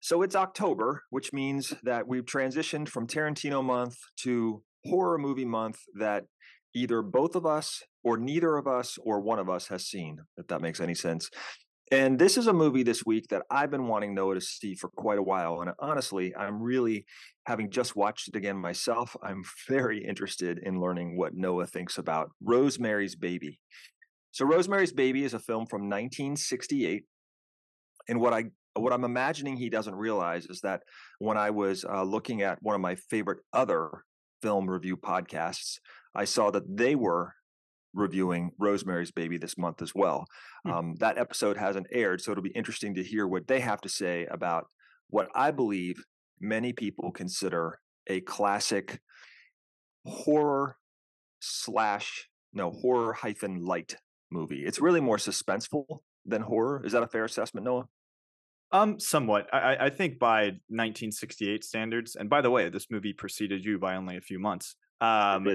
So it's October, which means that we've transitioned from Tarantino month to horror movie month that either both of us or neither of us or one of us has seen, if that makes any sense. And this is a movie this week that I've been wanting Noah to see for quite a while. And honestly, I'm really, having just watched it again myself, I'm very interested in learning what Noah thinks about Rosemary's Baby. So, Rosemary's Baby is a film from 1968. And what I what I'm imagining he doesn't realize is that when I was uh, looking at one of my favorite other film review podcasts, I saw that they were reviewing Rosemary's Baby this month as well. Hmm. Um, that episode hasn't aired, so it'll be interesting to hear what they have to say about what I believe many people consider a classic horror slash no horror hyphen light movie. It's really more suspenseful than horror. Is that a fair assessment, Noah? Um, somewhat. I, I- think by 1968 standards, and by the way, this movie preceded you by only a few months. Um,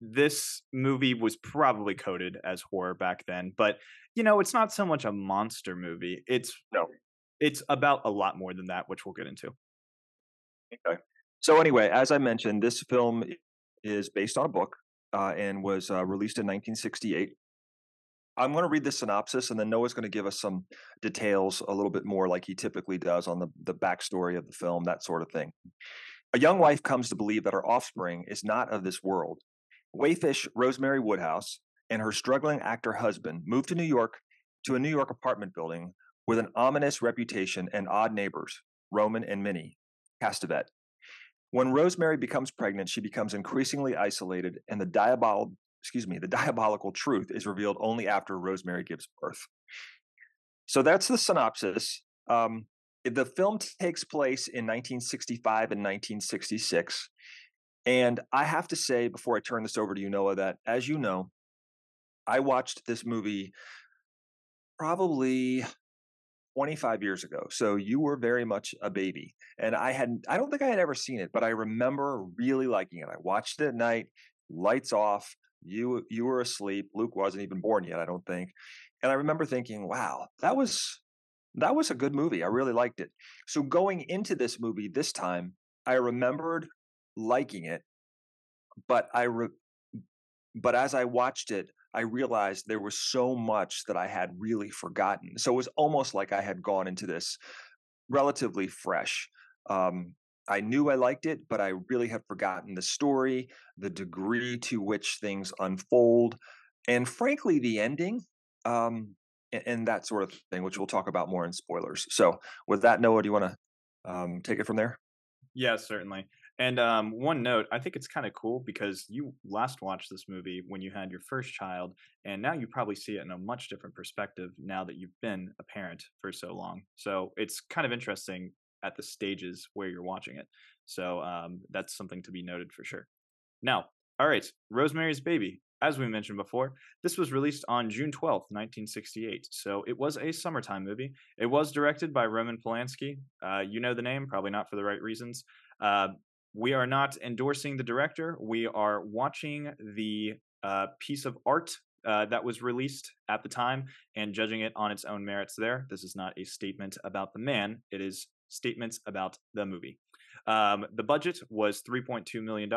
this movie was probably coded as horror back then, but you know, it's not so much a monster movie. It's No. it's about a lot more than that, which we'll get into. Okay. So anyway, as I mentioned, this film is based on a book uh, and was uh, released in 1968. I'm going to read the synopsis, and then Noah's going to give us some details a little bit more, like he typically does on the the backstory of the film, that sort of thing. A young wife comes to believe that her offspring is not of this world. Wayfish Rosemary Woodhouse and her struggling actor husband move to New York to a New York apartment building with an ominous reputation and odd neighbors, Roman and Minnie, Castevet. When Rosemary becomes pregnant, she becomes increasingly isolated, and the diabol excuse me, the diabolical truth is revealed only after Rosemary gives birth. So that's the synopsis. Um, the film takes place in 1965 and 1966. And I have to say, before I turn this over to you, Noah, that as you know, I watched this movie probably 25 years ago. So you were very much a baby. And I had I don't think I had ever seen it, but I remember really liking it. I watched it at night, lights off. You you were asleep. Luke wasn't even born yet, I don't think. And I remember thinking, wow, that was that was a good movie. I really liked it. So going into this movie this time, I remembered liking it, but I re- but as I watched it, I realized there was so much that I had really forgotten. So it was almost like I had gone into this relatively fresh. Um, I knew I liked it, but I really had forgotten the story, the degree to which things unfold, and frankly, the ending, um, a- and, that sort of thing, which we'll talk about more in spoilers. So, with that, Noah, do you want to um, take it from there? Yeah, certainly. And um, one note, I think it's kind of cool because you last watched this movie when you had your first child, and now you probably see it in a much different perspective now that you've been a parent for so long. So it's kind of interesting at the stages where you're watching it. So um, that's something to be noted for sure. Now, all right, Rosemary's Baby. As we mentioned before, this was released on June 12th, 1968. So it was a summertime movie. It was directed by Roman Polanski. Uh, you know the name, probably not for the right reasons. Uh, we are not endorsing the director. We are watching the uh, piece of art uh, that was released at the time and judging it on its own merits there. This is not a statement about the man, it is statements about the movie. Um, the budget was $3.2 million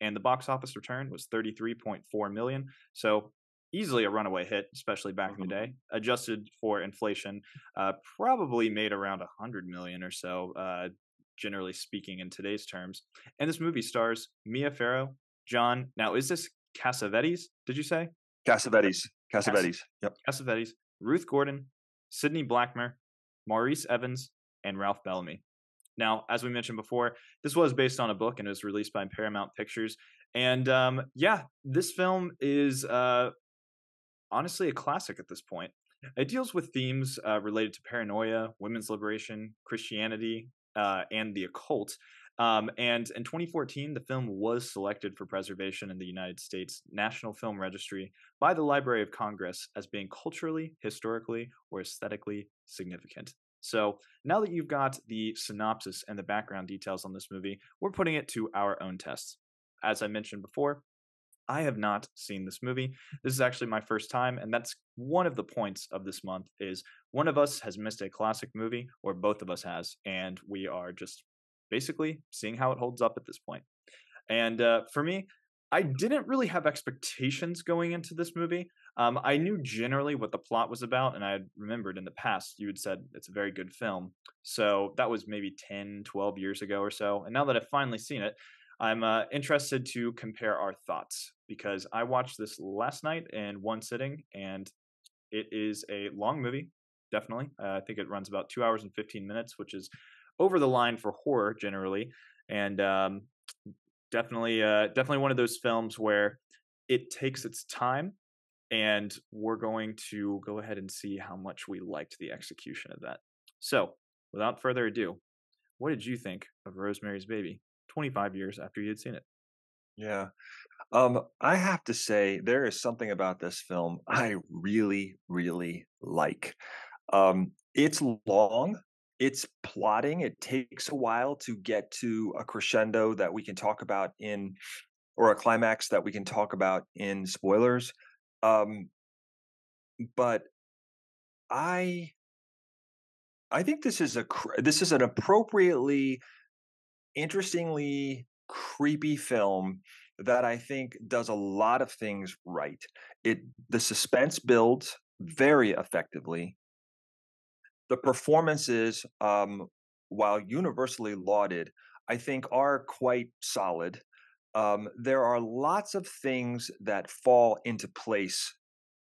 and the box office return was 33.4 million. So easily a runaway hit, especially back in the day. Adjusted for inflation, uh, probably made around 100 million or so, uh, generally speaking, in today's terms. And this movie stars Mia Farrow, John. Now, is this Cassavetes? Did you say Cassavetes. Cassavetes. Yep. Cassavetes? Ruth Gordon, Sidney Blackmer, Maurice Evans, and Ralph Bellamy. Now, as we mentioned before, this was based on a book and it was released by Paramount Pictures. And um, yeah, this film is uh, honestly a classic at this point. It deals with themes uh, related to paranoia, women's liberation, Christianity, uh, and the occult. Um, and in 2014, the film was selected for preservation in the United States National Film Registry by the Library of Congress as being culturally, historically, or aesthetically significant. So now that you've got the synopsis and the background details on this movie, we're putting it to our own tests. As I mentioned before, I have not seen this movie. This is actually my first time, and that's one of the points of this month is one of us has missed a classic movie, or both of us has, and we are just basically seeing how it holds up at this point. And uh, for me, I didn't really have expectations going into this movie. Um, I knew generally what the plot was about, and I remembered in the past you had said it's a very good film. So that was maybe 10, 12 years ago or so. And now that I've finally seen it, I'm uh, interested to compare our thoughts because I watched this last night in one sitting, and it is a long movie, definitely. Uh, I think it runs about two hours and 15 minutes, which is over the line for horror generally, and um, definitely uh, definitely one of those films where it takes its time, and we're going to go ahead and see how much we liked the execution of that. So, without further ado, what did you think of Rosemary's Baby 25 years after you had seen it? Yeah. Um, I have to say, there is something about this film I really, really like. Um, it's long, it's plotting. It takes a while to get to a crescendo that we can talk about in, or a climax that we can talk about in spoilers. Um, but I, I think this is a this is an appropriately, interestingly creepy film that I think does a lot of things right. It the suspense builds very effectively the performances, um, while universally lauded, I think are quite solid. Um, there are lots of things that fall into place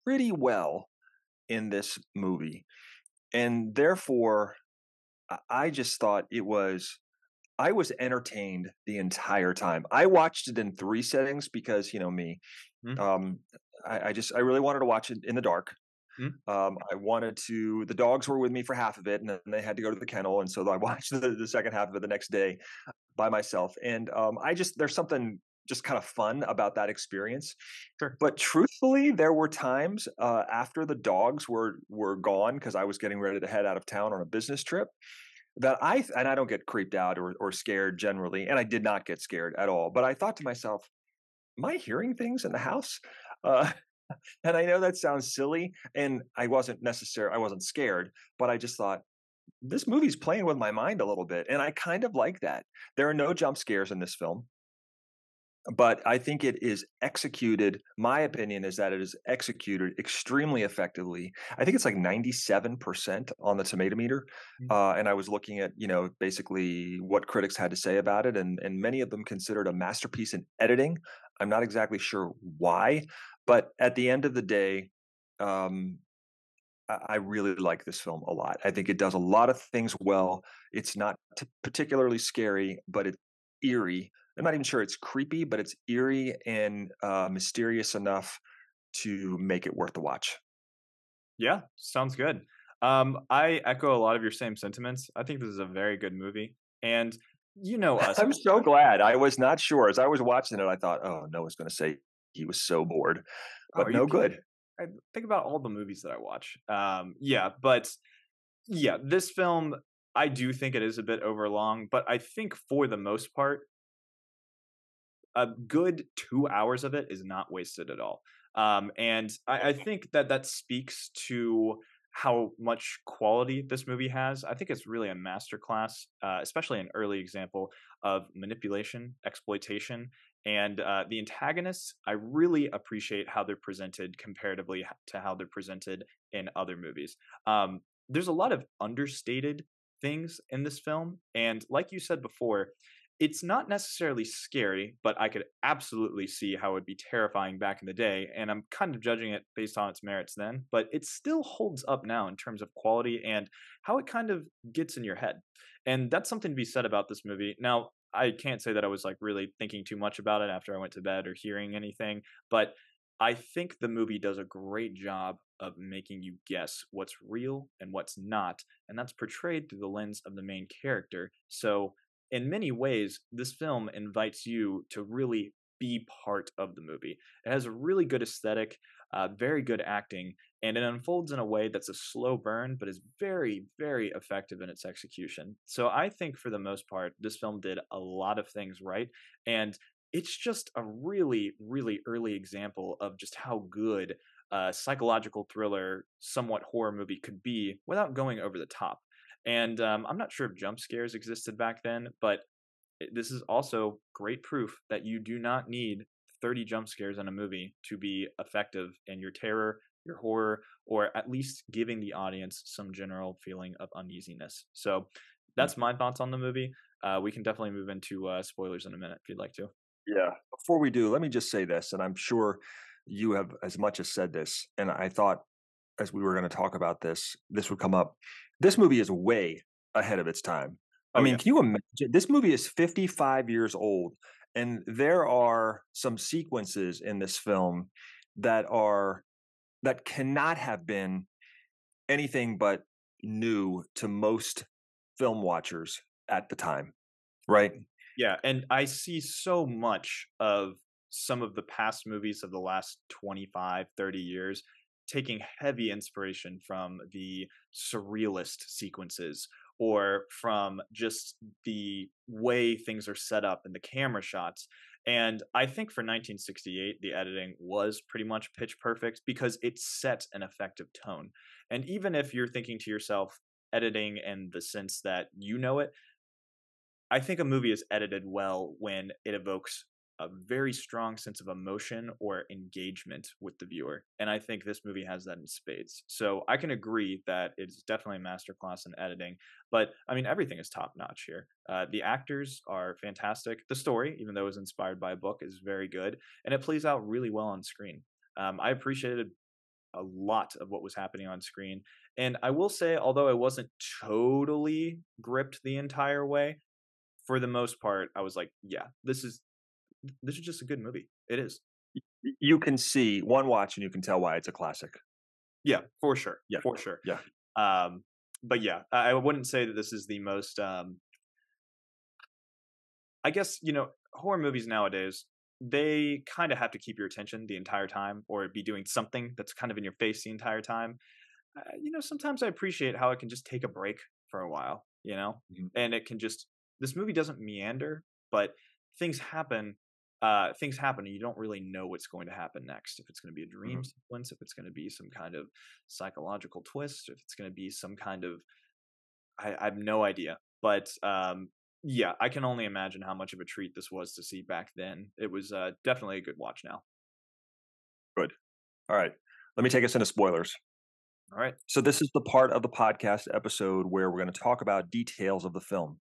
pretty well in this movie. And therefore, I just thought it was, I was entertained the entire time. I watched it in three settings because, you know, me, mm-hmm. um, I, I, just, I really wanted to watch it in the dark. Mm-hmm. Um, I wanted to. The dogs were with me for half of it, and then they had to go to the kennel, and so I watched the, the second half of it the next day by myself. And um, I just there's something just kind of fun about that experience. Sure. But truthfully, there were times uh, after the dogs were were gone because I was getting ready to head out of town on a business trip that I and I don't get creeped out or or scared generally, and I did not get scared at all. But I thought to myself, am I hearing things in the house? Uh, and I know that sounds silly, and I wasn't necessarily I wasn't scared, but I just thought this movie's playing with my mind a little bit, and I kind of like that. There are no jump scares in this film, but I think it is executed. My opinion is that it is executed extremely effectively. I think it's like ninety-seven percent on the tomato meter, mm-hmm. uh, and I was looking at you know basically what critics had to say about it, and and many of them considered a masterpiece in editing. I'm not exactly sure why, but at the end of the day, um, I really like this film a lot. I think it does a lot of things well. It's not t- particularly scary, but it's eerie. I'm not even sure it's creepy, but it's eerie and uh, mysterious enough to make it worth the watch. Yeah, sounds good. Um, I echo a lot of your same sentiments. I think this is a very good movie, and you know us. I'm so glad. I was not sure as I was watching it. I thought, oh, Noah's going to say he was so bored, but oh, no good. I think about all the movies that I watch. Um, yeah, but yeah, this film I do think it is a bit overlong, but I think for the most part, a good two hours of it is not wasted at all. Um, and I, I think that that speaks to how much quality this movie has. I think it's really a masterclass, uh, especially an early example of manipulation, exploitation, and uh, the antagonists. I really appreciate how they're presented comparatively to how they're presented in other movies. Um, there's a lot of understated things in this film, and like you said before, it's not necessarily scary, but I could absolutely see how it would be terrifying back in the day. And I'm kind of judging it based on its merits then, but it still holds up now in terms of quality and how it kind of gets in your head. And that's something to be said about this movie. Now, I can't say that I was like really thinking too much about it after I went to bed or hearing anything, but I think the movie does a great job of making you guess what's real and what's not, and that's portrayed through the lens of the main character. So, in many ways, this film invites you to really be part of the movie. It has a really good aesthetic, uh, very good acting, and it unfolds in a way that's a slow burn, but is very, very effective in its execution. So I think for the most part, this film did a lot of things right, and it's just a really, really early example of just how good a psychological thriller, somewhat horror movie could be without going over the top. And um, I'm not sure if jump scares existed back then, but this is also great proof that you do not need 30 jump scares in a movie to be effective in your terror, your horror, or at least giving the audience some general feeling of uneasiness. So hmm. that's my thoughts on the movie. Uh, we can definitely move into uh, spoilers in a minute if you'd like to. Yeah. Before we do, let me just say this, and I'm sure you have as much as said this, and I thought as we were going to talk about this, this would come up. This movie is way ahead of its time. I oh, mean, yeah. can you imagine? This movie is 55 years old, and there are some sequences in this film that are that cannot have been anything but new to most film watchers at the time, right? Yeah, and I see so much of some of the past movies of the last 25, 30 years taking heavy inspiration from the surrealist sequences or from just the way things are set up in the camera shots. And I think for 1968, the editing was pretty much pitch perfect because it set an effective tone. And even if you're thinking to yourself, editing in the sense that you know it, I think a movie is edited well when it evokes a very strong sense of emotion or engagement with the viewer. And I think this movie has that in spades. So I can agree that it's definitely a masterclass in editing. But I mean, everything is top notch here. Uh, the actors are fantastic. The story, even though it was inspired by a book, is very good. And it plays out really well on screen. Um, I appreciated a lot of what was happening on screen. And I will say, although I wasn't totally gripped the entire way, for the most part, I was like, yeah, this is this is just a good movie. It is. You can see one watch and you can tell why it's a classic. Yeah, for sure. Yeah, for sure. Yeah. Um, but yeah, I wouldn't say that this is the most. Um, I guess you know horror movies nowadays they kind of have to keep your attention the entire time or be doing something that's kind of in your face the entire time. Uh, you know, sometimes I appreciate how it can just take a break for a while. You know, mm-hmm. and it can just this movie doesn't meander, but things happen uh, things happen and you don't really know what's going to happen next. If it's going to be a dream mm-hmm. sequence, if it's going to be some kind of psychological twist, if it's going to be some kind of, I, I have no idea. But um, yeah, I can only imagine how much of a treat this was to see back then. It was uh, definitely a good watch now. Good. All right. Let me take us into spoilers. All right. So, this is the part of the podcast episode where we're going to talk about details of the film.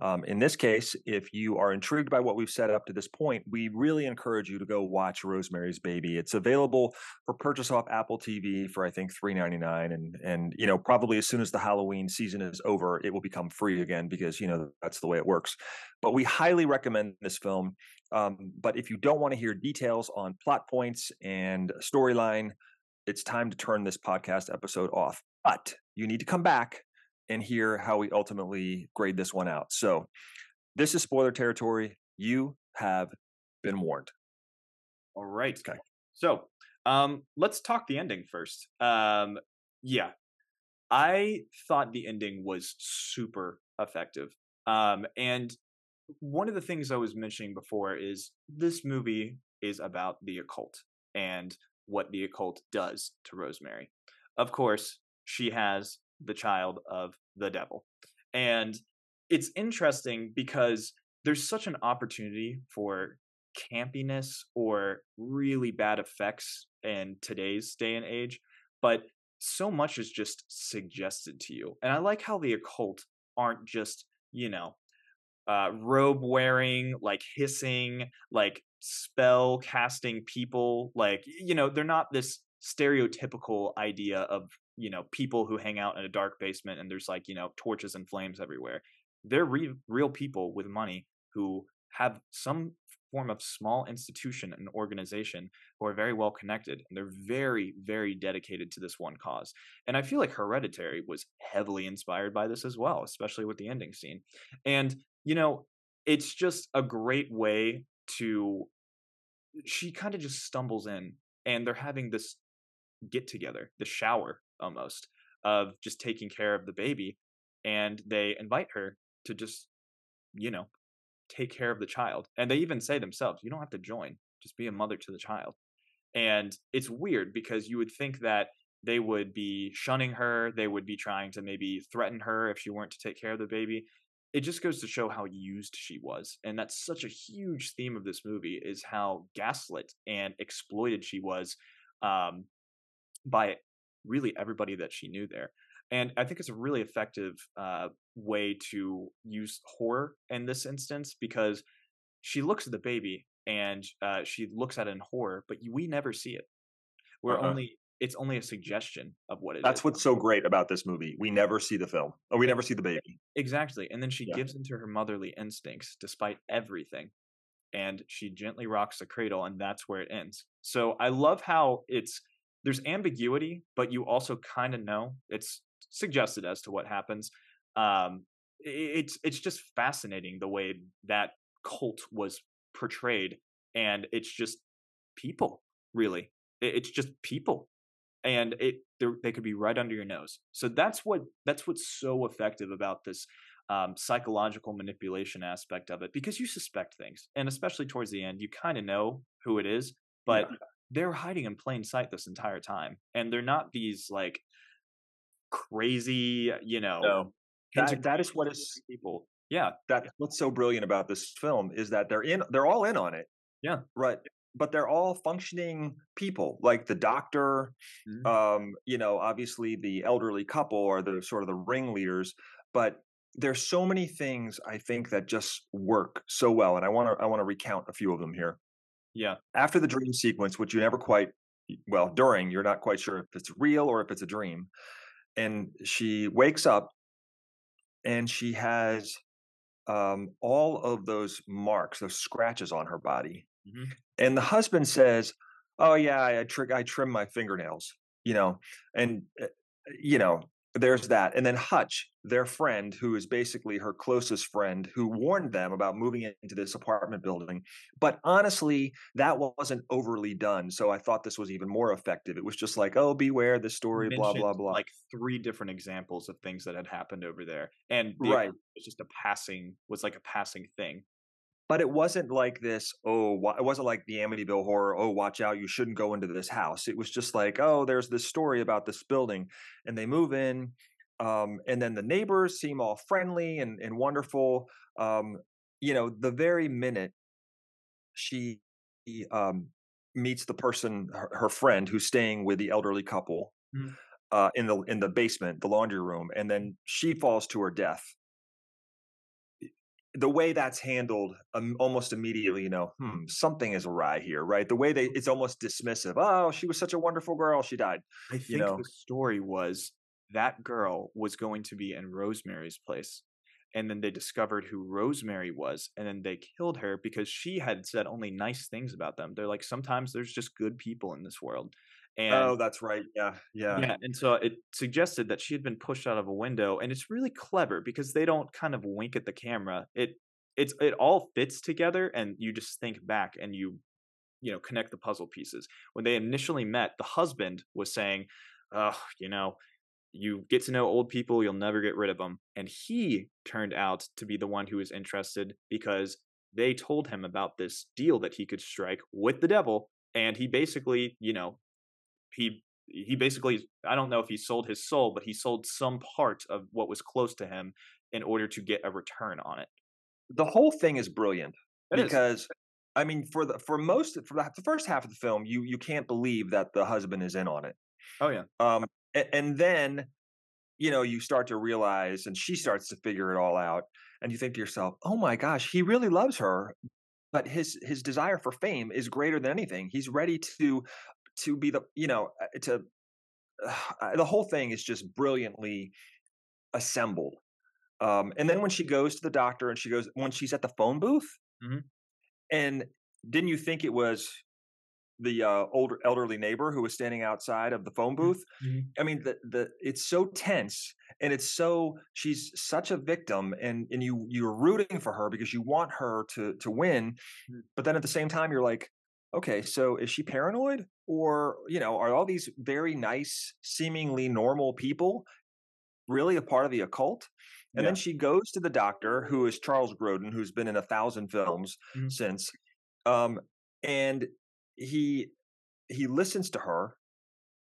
Um, in this case, if you are intrigued by what we've set up to this point, we really encourage you to go watch Rosemary's Baby. It's available for purchase off Apple TV for I think three ninety nine, and and you know probably as soon as the Halloween season is over, it will become free again because you know that's the way it works. But we highly recommend this film. Um, but if you don't want to hear details on plot points and storyline, it's time to turn this podcast episode off. But you need to come back and hear how we ultimately grade this one out. So, this is spoiler territory. You have been warned. All right. Okay. So, um, let's talk the ending first. Um, yeah, I thought the ending was super effective. Um, and one of the things I was mentioning before is this movie is about the occult and what the occult does to Rosemary. Of course, she has the child of the devil. And it's interesting because there's such an opportunity for campiness or really bad effects in today's day and age, but so much is just suggested to you. And I like how the occult aren't just, you know, uh, robe wearing, like hissing, like spell casting people. Like, you know, they're not this stereotypical idea of you know people who hang out in a dark basement and there's like you know torches and flames everywhere. They're re- real people with money who have some form of small institution and organization who are very well connected and they're very very dedicated to this one cause. And i feel like hereditary was heavily inspired by this as well especially with the ending scene. And you know it's just a great way to she kind of just stumbles in and they're having this get together the shower almost of just taking care of the baby and they invite her to just you know take care of the child and they even say themselves you don't have to join just be a mother to the child. And it's weird because you would think that they would be shunning her they would be trying to maybe threaten her if she weren't to take care of the baby. It just goes to show how used she was and that's such a huge theme of this movie is how gaslit and exploited she was um, by really everybody that she knew there and i think it's a really effective uh, way to use horror in this instance because she looks at the baby and uh, she looks at it in horror but we never see it we're uh-huh. only it's only a suggestion of what it That's is. what's so great about this movie. We never see the film, or we never see the baby. Exactly. And then she yeah. gives into her motherly instincts despite everything. And she gently rocks the cradle, and that's where it ends. So I love how it's there's ambiguity, but you also kind of know it's suggested as to what happens. Um, it's it's just fascinating the way that cult was portrayed, and it's just people, really. It's just people and it they could be right under your nose. So that's what that's what's so effective about this um, psychological manipulation aspect of it because you suspect things, and especially towards the end, you kind of know who it is, but yeah. They're hiding in plain sight this entire time, and they're not these like crazy, you know. No. That, that is what is people. Yeah, that what's so brilliant about this film is that they're in, they're all in on it. Yeah, right but they're all functioning people like the doctor mm-hmm. um you know obviously the elderly couple are the sort of the ringleaders but there's so many things i think that just work so well and i want to i want to recount a few of them here yeah after the dream sequence which you never quite well during you're not quite sure if it's real or if it's a dream and she wakes up and she has um, all of those marks those scratches on her body Mm-hmm. And the husband says, "Oh yeah, I tr- I trim my fingernails," you know, and uh, you know, there's that. And then Hutch, their friend, who is basically her closest friend, who warned them about moving into this apartment building. But honestly, that wasn't overly done. So I thought this was even more effective. It was just like, oh, beware the story, blah blah blah. Like three different examples of things that had happened over there, and the right, was just a passing was like a passing thing but it wasn't like this oh it wasn't like the amityville horror oh watch out you shouldn't go into this house it was just like oh there's this story about this building and they move in um, and then the neighbors seem all friendly and, and wonderful um, you know the very minute she um, meets the person her, her, friend who's staying with the elderly couple mm. uh, in the in the basement the laundry room and then she falls to her death the way that's handled um, almost immediately you know hmm something is awry here right? The way they it's almost dismissive oh she was such a wonderful girl she died i think you know? the story was that girl was going to be in rosemary's place and then they discovered who rosemary was and then they killed her because she had said only nice things about them. They're like sometimes there's just good people in this world Oh, and oh, that's right. Yeah, yeah, yeah. And so it suggested that she had been pushed out of a window, and it's really clever because they don't kind of wink at the camera. It it's it all fits together, and you just think back and you you know connect the puzzle pieces. When they initially met, the husband was saying, "Oh, you know." You get to know old people, you'll never get rid of them. And he turned out to be the one who was interested because they told him about this deal that he could strike with the devil and he basically you know he he basically I don't know if he sold his soul, but he sold some part of what was close to him in order to get a return on it. The whole thing is brilliant it because is. I mean for the for most for the first half of the film you you can't believe that the husband is in on it. Oh yeah. Um and, and then you know you start to realize and she starts to figure it all out and you think to yourself, "Oh my gosh, he really loves her." But his his desire for fame is greater than anything. He's ready to to be the you know uh, to uh, the whole thing is just brilliantly assembled. Um, and then when she goes to the doctor and she goes when she's at the phone booth, mm-hmm. and didn't you think it was the uh, older elderly neighbor who was standing outside of the phone booth? Mhm. I mean, the the it's so tense and it's so she's such a victim, and and you you're rooting for her because you want her to to win, Mm. but then at the same time you're like, okay, so is she paranoid, or you know, are all these very nice, seemingly normal people really a part of the occult? And Yeah. then she goes to the doctor, who is Charles Grodin, who's been in a thousand films Mhm. since, um, and he he listens to her,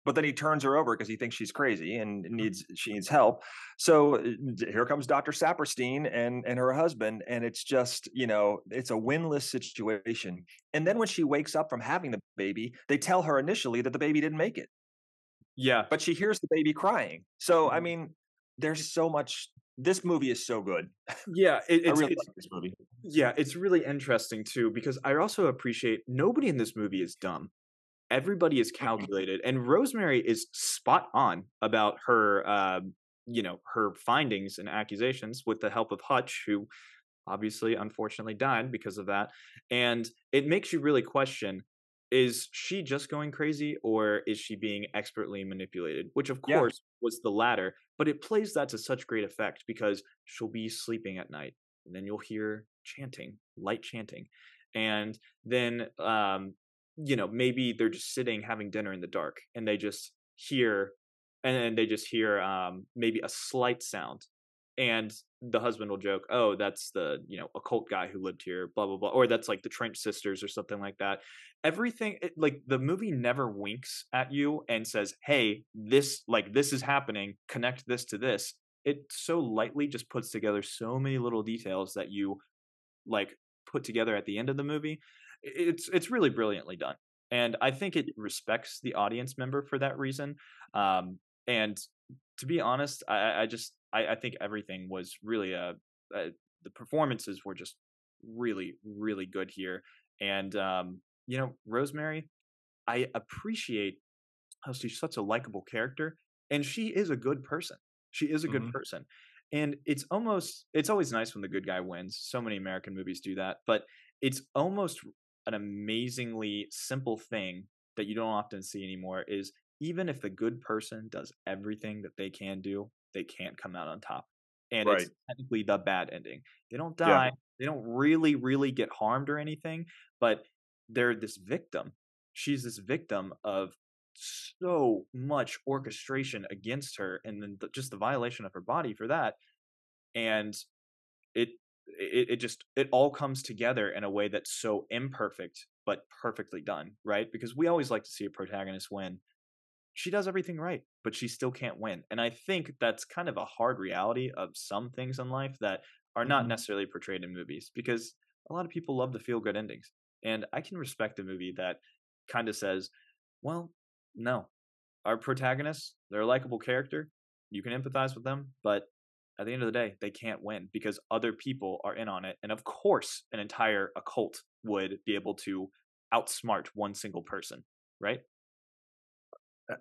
but then he turns her over because he thinks she's crazy and needs she needs help. So uh, here comes Dr. Saperstein and and her husband, and it's just you know it's a winless situation. And then when she wakes up from having the baby, they tell her initially that the baby didn't make it, Yeah. but she hears the baby crying. So I Mhm. mean, there's so much. This movie is so good. Yeah. It, I it's, really it's like this movie. yeah, it's really interesting too because I also appreciate nobody in this movie is dumb. Everybody is calculated, and Rosemary is spot on about her, um, you know, her findings and accusations with the help of Hutch, who obviously, unfortunately, died because of that. And it makes you really question: Is she just going crazy, or is she being expertly manipulated? Which, of Yeah. course, was the latter. But it plays that to such great effect because she'll be sleeping at night and then you'll hear chanting, light chanting. And then um, you know, maybe they're just sitting having dinner in the dark and they just hear and then they just hear um maybe a slight sound. And the husband will joke, "Oh, that's the you know occult guy who lived here, blah blah blah," or that's like the Trench sisters or something like that. Everything, it, like the movie, never winks at you and says, "Hey, this like this is happening. Connect this to this." It so lightly just puts together so many little details that you like put together at the end of the movie. It's it's really brilliantly done, and I think it respects the audience member for that reason. Um, and to be honest, I, I- just I, I think everything was really a, uh the performances were just really really good here, and um, you know Rosemary, I appreciate how she's such a likable character, and she is a good person. She is a good Mhm. person, and it's almost it's always nice when the good guy wins. So many American movies do that, but it's almost an amazingly simple thing that you don't often see anymore. Is even if the good person does everything that they can do, they can't come out on top, and it's technically the bad ending. They don't Yeah. die. They don't really, really get harmed or anything, but they're this victim. She's this victim of so much orchestration against her and then the, just the violation of her body for that and it, it it just it all comes together in a way that's so imperfect but perfectly done right? Because we always like to see a protagonist win. She does everything right but she still can't win and i think that's kind of a hard reality of some things in life that are not Mhm. necessarily portrayed in movies because a lot of people love the feel good endings and i can respect a movie that kind of says well no. Our protagonists they're a likable character. You can empathize with them but at the end of the day they can't win because other people are in on it and of course an entire occult would be able to outsmart one single person right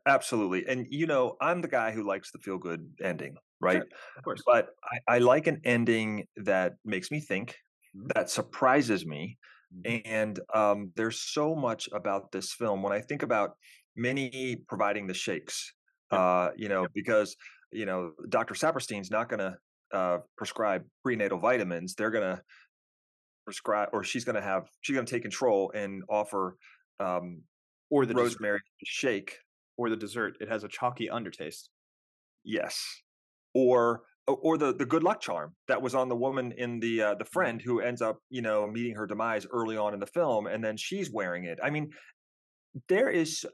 Absolutely. And you know, I'm the guy who likes the feel good ending, right? of course But I, I like an ending that makes me think, Mhm. that surprises me. Mhm. And um, there's so much about this film. When I think about Minnie providing the shakes, uh, you know, because, you know, Dr. Saperstein's not going to uh, prescribe prenatal vitamins. They're going to prescribe, or she's going to have, she's going to take control and offer um, or the Rosemary a shake or the dessert it has a chalky undertaste Yes. Or or the the good luck charm that was on the woman in the uh, the friend who ends up you know meeting her demise early on in the film, and then she's wearing it. I mean, there is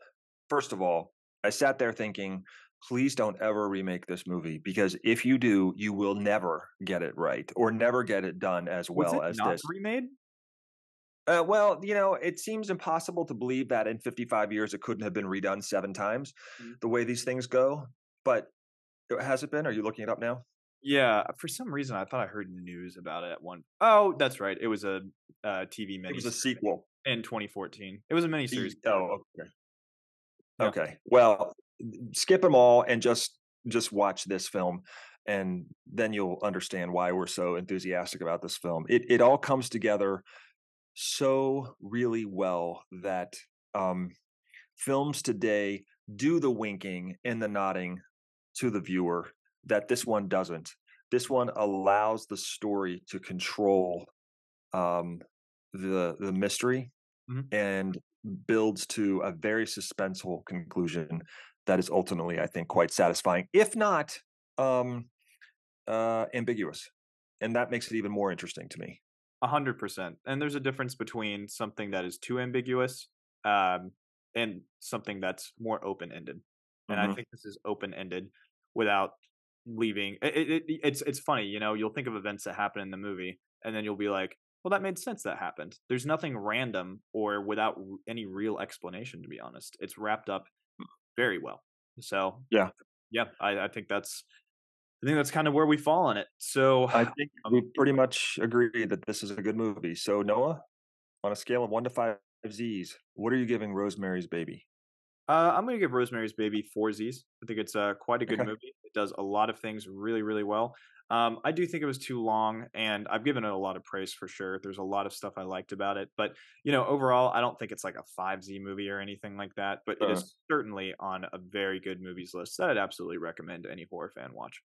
first of all, I sat there thinking, please don't ever remake this movie because if you do, you will never get it right or never get it done as was well it as not this. remade Uh, well, you know, it seems impossible to believe that in 55 years it couldn't have been redone seven times, Mhm. the way these things go. But uh, has it been? Are you looking it up now? yeah for some reason i thought i heard news about it at one oh that's right it was a uh, tv mini It was a sequel. in 2014 it was a miniseries. Oh, okay. Yeah. Okay. Well, skip them all and just just watch this film, and then you'll understand why we're so enthusiastic about this film. It it all comes together so really well that um, films today do the winking and the nodding to the viewer that this one doesn't. This one allows the story to control um, the the mystery Mhm. and builds to a very suspenseful conclusion that is ultimately, I think, quite satisfying, if not um, uh, ambiguous, and that makes it even more interesting to me. A hundred percent. And there's a difference between something that is too ambiguous um, and something that's more open ended. And I Mhm. think this is open ended without leaving. It, it, it- it's it's funny, you know. You'll think of events that happen in the movie, and then you'll be like, "Well, that made sense. That happened." There's nothing random or without any real explanation. To be honest, it's wrapped up very well. So Yeah. yeah, I, I think that's I think that's kind of where we fall on it. So I think we pretty much agree that this is a good movie. So Noah, on a scale of one to five Z's, what are you giving Rosemary's Baby? Uh, I'm gonna give Rosemary's Baby four Z's. I think it's uh, quite a good Okay. movie. It does a lot of things really, really well. Um, I do think it was too long, and I've given it a lot of praise for sure. There's a lot of stuff I liked about it, but you know, overall, I don't think it's like a five Z movie or anything like that. But it Uh. is certainly on a very good movies list that I'd absolutely recommend any horror fan watch.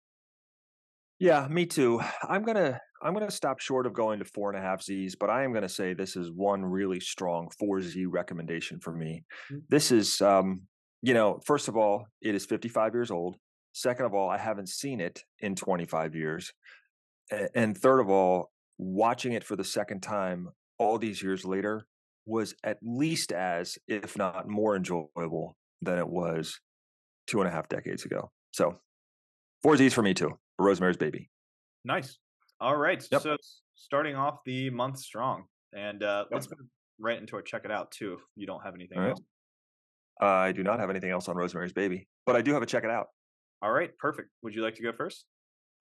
Yeah, me too. I'm gonna I'm gonna stop short of going to four and a half Z's, but I am gonna say this is one really strong four Z recommendation for me. Mm. This is um, you know, first of all, it is 55 years old. Second of all, I haven't seen it in 25 years. And third of all, watching it for the second time all these years later was at least as, if not more enjoyable than it was two and a half decades ago. So four Z's for me too. Rosemary's Baby. Nice. All right. Yep. So starting off the month strong, and uh, Yep. let's move right into our check it out too. If you don't have anything right. else. I do not have anything else on Rosemary's Baby, but I do have a check it out. All right. Perfect. Would you like to go first?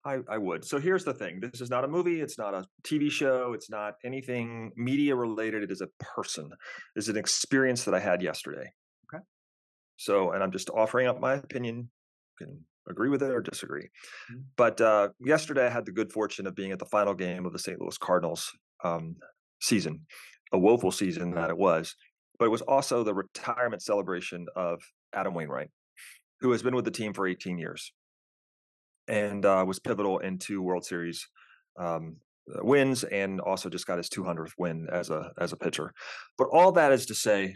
I, I would. So here's the thing. This is not a movie. It's not a TV show. It's not anything media related. It is a person. It's an experience that I had yesterday. Okay. So, and I'm just offering up my opinion. You can agree with it or disagree. Mhm. But uh, yesterday I had the good fortune of being at the final game of the St. Louis Cardinals um, season, a woeful season that it was. But it was also the retirement celebration of Adam Wainwright, who has been with the team for 18 years and uh, was pivotal in two World Series um, uh, wins, and also just got his 200th win as a as a pitcher. But all that is to say,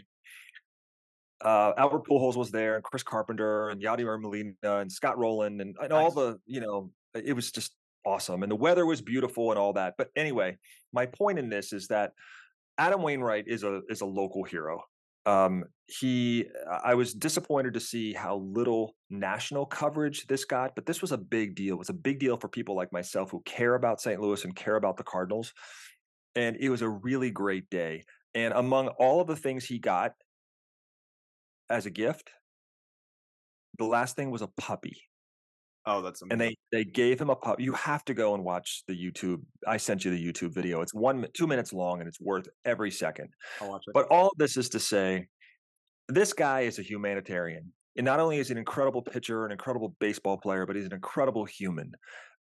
uh, Albert Pujols was there, and Chris Carpenter, and Yadier Molina, and Scott Rolen, and, and all the you know, it was just awesome, and the weather was beautiful and all that. But anyway, my point in this is that Adam Wainwright is a is a local hero. Um, he, I was disappointed to see how little national coverage this got, but this was a big deal. It was a big deal for people like myself who care about St. Louis and care about the Cardinals. And it was a really great day. And among all of the things he got as a gift, the last thing was a puppy Oh, that's and amazing. they they gave him a pup. You have to go and watch the YouTube. I sent you the YouTube video. It's one two minutes long, and it's worth every second. I'll watch it. But all of this is to say, this guy is a humanitarian, and not only is he an incredible pitcher, an incredible baseball player, but he's an incredible human.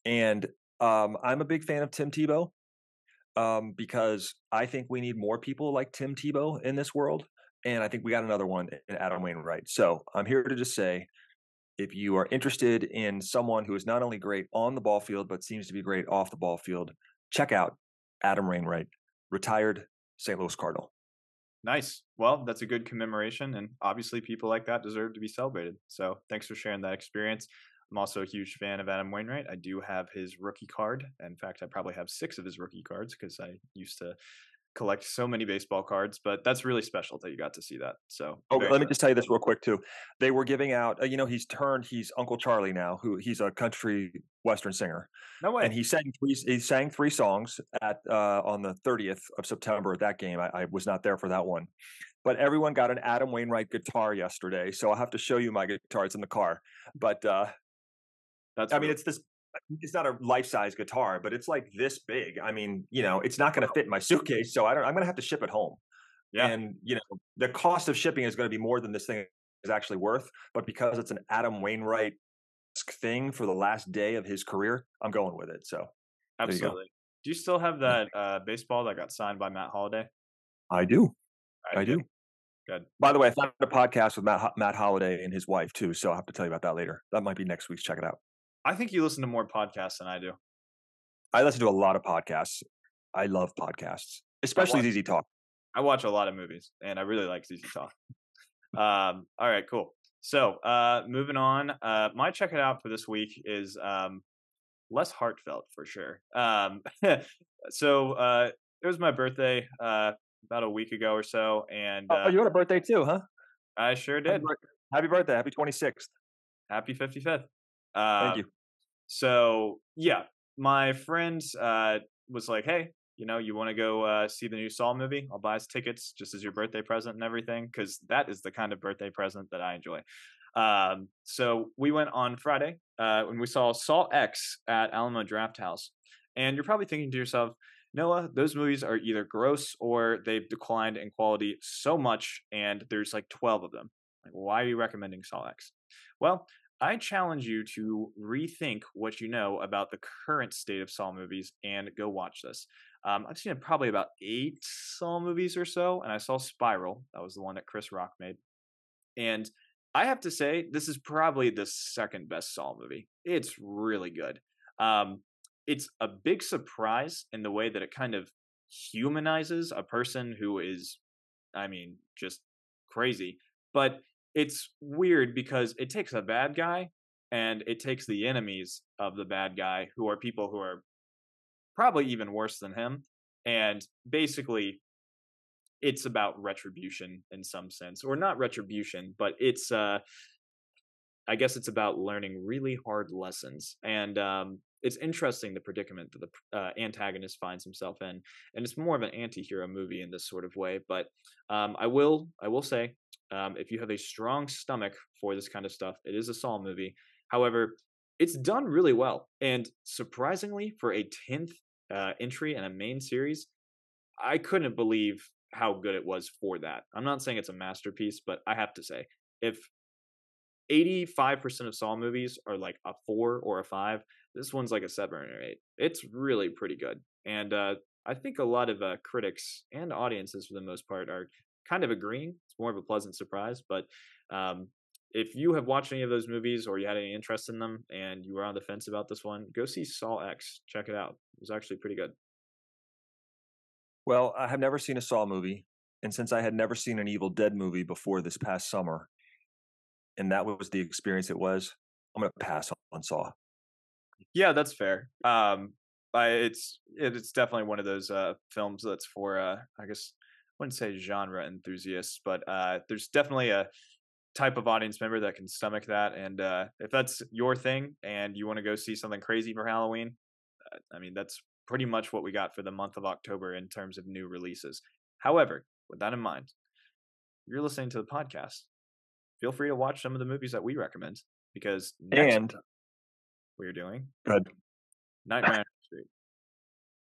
And um, I'm a big fan of Tim Tebow um, because I think we need more people like Tim Tebow in this world, and I think we got another one in Adam Wainwright. So I'm here to just say if you are interested in someone who is not only great on the ball field but seems to be great off the ball field, check out Adam Wainwright, retired St. Louis Cardinal. Nice. Well, that's a good commemoration, and obviously, people like that deserve to be celebrated. So, thanks for sharing that experience. I'm also a huge fan of Adam Wainwright. I do have his rookie card. In fact, I probably have six of his rookie cards because I used to collect so many baseball cards. But that's really special that you got to see that. So, Oh, let me just tell you this real quick too. They were giving out. Uh, you know, he's turned. He's Uncle Charlie now. Who he's a country western singer, no way. and he sang three. He sang three songs at uh, on the 30th of September at that game. I, I was not there for that one, but everyone got an Adam Wainwright guitar yesterday. So I'll have to show you my guitar. It's in the car, but uh, that's I mean, it's this. It's not a life size guitar, but it's like this big. I mean, you know, it's not going to fit in my suitcase, so I don't. I'm going to have to ship it home. yeah. And you know, the cost of shipping is going to be more than this thing is actually worth. But because it's an Adam Wainwright thing for the last day of his career, I'm going with it. So there you absolutely. Do you still have that uh, baseball that got signed by Matt Holliday? I do. All I good. do. Good. By the way, I found a podcast with Matt Matt Holliday and his wife too, so I'll have to tell you about that later. That might be next week's. Check it out. I think you listen to more podcasts than I do. I listen to a lot of podcasts. I love podcasts, especially watch- ZZ Talk. I watch a lot of movies, and I really like ZZ Talk. um, all right, cool. So, uh, moving on. Uh, my check it out for this week is um, less heartfelt for sure. Um, so, uh, it was my birthday uh, about a week ago or so, and uh, oh, you had a birthday too, huh? I sure Happy did. Happy birthday! Happy twenty sixth. Happy 55th. Thank Um, you. So yeah, my friend uh, was like, "Hey, you know, you want to go uh, see the new Saw movie? I'll buy us tickets just as your birthday present and everything, because that is the kind of birthday present that I enjoy." Um, so we went on Friday uh, when we saw Saw X at Alamo Drafthouse, and you're probably thinking to yourself, Noah, those movies are either gross or they've declined in quality so much, and there's like 12 of them. Like, why are you recommending Saw X? Well, I challenge you to rethink what you know about the current state of Saw movies and go watch this. Um, I've seen probably about eight Saw movies or so, and I saw Spiral. That was the one that Chris Rock made. And I have to say, this is probably the second best Saw movie. It's really good. Um, it's a big surprise in the way that it kind of humanizes a person who is, I mean, just crazy. But it's weird because it takes a bad guy and it takes the enemies of the bad guy who are people who are probably even worse than him and basically it's about retribution in some sense or not retribution but it's uh i guess it's about learning really hard lessons and um it's interesting the predicament that the uh, antagonist finds himself in and it's more of an anti-hero movie in this sort of way but um i will i will say um, if you have a strong stomach for this kind of stuff, it is a Saw movie. However, it's done really well, and surprisingly, for a tenth uh, entry in a main series, I couldn't believe how good it was for that. I'm not saying it's a masterpiece, but I have to say, if 85% of Saw movies are like a four or a five, this one's like a seven or eight. It's really pretty good, and uh, I think a lot of uh, critics and audiences, for the most part, are kind of agreeing. It's more of a pleasant surprise. But um, if you have watched any of those movies or you had any interest in them and you were on the fence about this one, go see Saw X. Check it out. It was actually pretty good. Well, I have never seen a Saw movie, and since I had never seen an Evil Dead movie before this past summer, and that was the experience it was, I'm going to pass on Saw. Yeah, that's fair. Um, I, it's it's definitely one of those uh, films that's for uh, I guess I wouldn't say genre enthusiasts, but uh, there's definitely a type of audience member that can stomach that. And uh, if that's your thing and you want to go see something crazy for Halloween, uh, I mean, that's pretty much what we got for the month of October in terms of new releases. However, with that in mind, if you're listening to the podcast, feel free to watch some of the movies that we recommend because next And we're doing Good. Nightmare on Elm Street.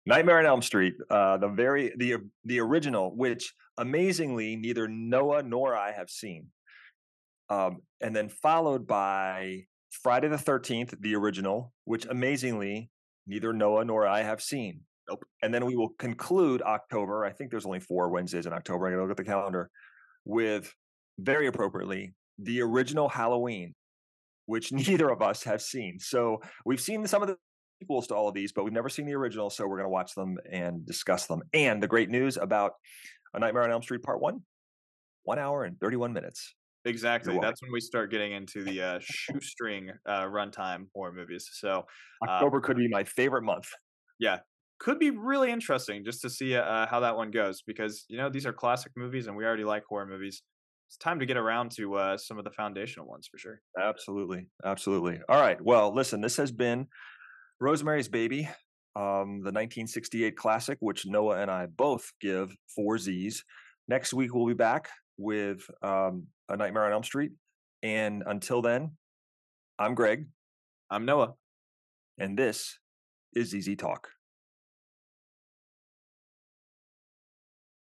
Nightmare on Elm Street, uh, the very the the original, which amazingly neither Noah nor I have seen, um, and then followed by Friday the Thirteenth, the original, which amazingly neither Noah nor I have seen. Nope. And then we will conclude October. I think there's only four Wednesdays in October. I got to look at the calendar. With very appropriately the original Halloween, which neither of us have seen. So we've seen some of the sequels to all of these, but we've never seen the original, so we're going to watch them and discuss them. And the great news about A Nightmare on Elm Street Part One: one hour and thirty-one minutes. Exactly. That's when we start getting into the uh, shoestring uh, runtime horror movies. So uh, October could be my favorite month. Yeah, could be really interesting just to see uh, how that one goes because you know these are classic movies and we already like horror movies. It's time to get around to uh, some of the foundational ones for sure. Absolutely, absolutely. All right. Well, listen, this has been Rosemary's Baby, um, the 1968 classic, which Noah and I both give four Z's. Next week we'll be back with um, A Nightmare on Elm Street, and until then, I'm Greg, I'm Noah. and this is ZZ Talk.